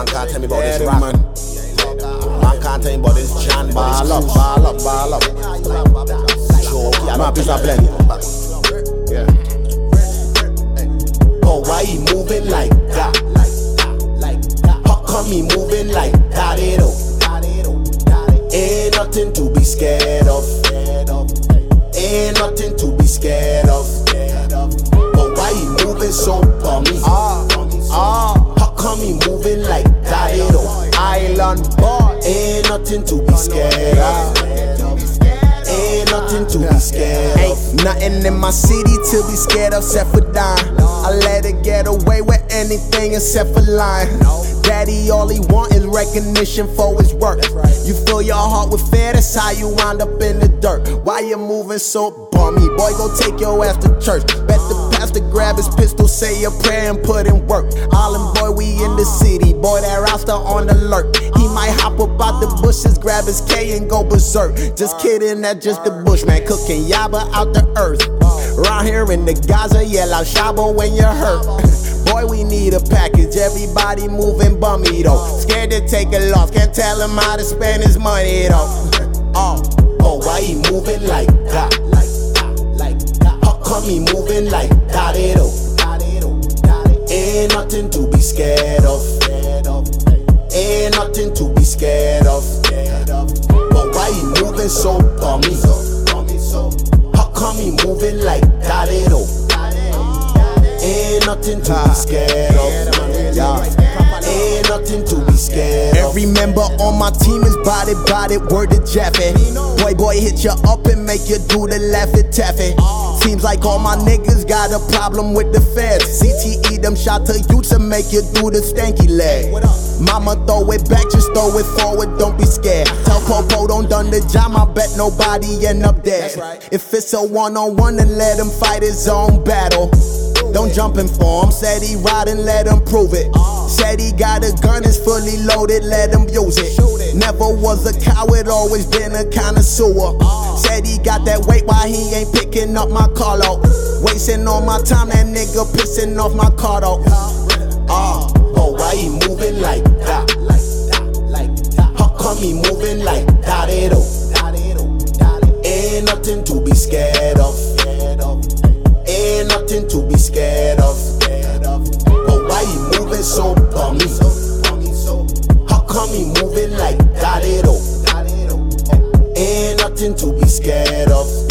Man can't tell me about this rap. Man can't tell me about this Jan. Ball up, ball up, ball up. Yeah, My piece of blend. Yeah. Oh, why he moving like that? How come he moving like that? It Ain't nothing to be scared of. Ain't nothing to be scared of. But why he moving so bummy? Ah, ah. Nothing to be scared of. Ain't nothing to be scared of. Ain't nothing in my city to be scared of except for dying. I let it get away with anything except for lying. Daddy, all he want is recognition for his work. You fill your heart with fear, that's how you wind up in the dirt. Why you moving so bummy? Boy, go take your ass to church. Pastor grab his pistol, say a prayer and put in work. Island boy, we in the city. Boy, that roster on alert. He might hop up out the bushes, grab his K and go berserk. Just kidding, that's just the bushman cooking yaba out the earth. Round here in the Gaza, yell out Shabo when you're hurt. Boy, we need a package. Everybody moving bummy though. Scared to take a loss. Can't tell him how to spend his money though. Oh, Oh, why he moving like that? Come he moving like? It Ain't nothing to be scared of. Ain't nothing to be scared of. But why he moving so bummy? How come he moving like? It Ain't nothing to be scared of. Member on my team is body body, word to Jeffy. Boy, boy, hit you up and make you do the laffy taffy. Seems like all my niggas got a problem with the feds. CTE them shot to you to make you do the stanky leg. Mama throw it back, just throw it forward, don't be scared. Tell Popo don't done the job, I bet nobody end up dead. If it's a one on one, then let him fight his own battle. Don't jump in for him. Said he riding, let him prove it. Said he got a gun, is fully loaded, let him use it. Never was a coward, always been a connoisseur. Said he got that weight why he ain't picking up my call out. Wasting all my time, that nigga pissing off my car. Ah, but why he moving like that? How come he moving like that? It Ain't nothing to be scared of. Ain't nothing to scared of. But why he moving so bummy? How come he moving like that? It Ain't nothing to be scared of. Ain't nothing to be scared of.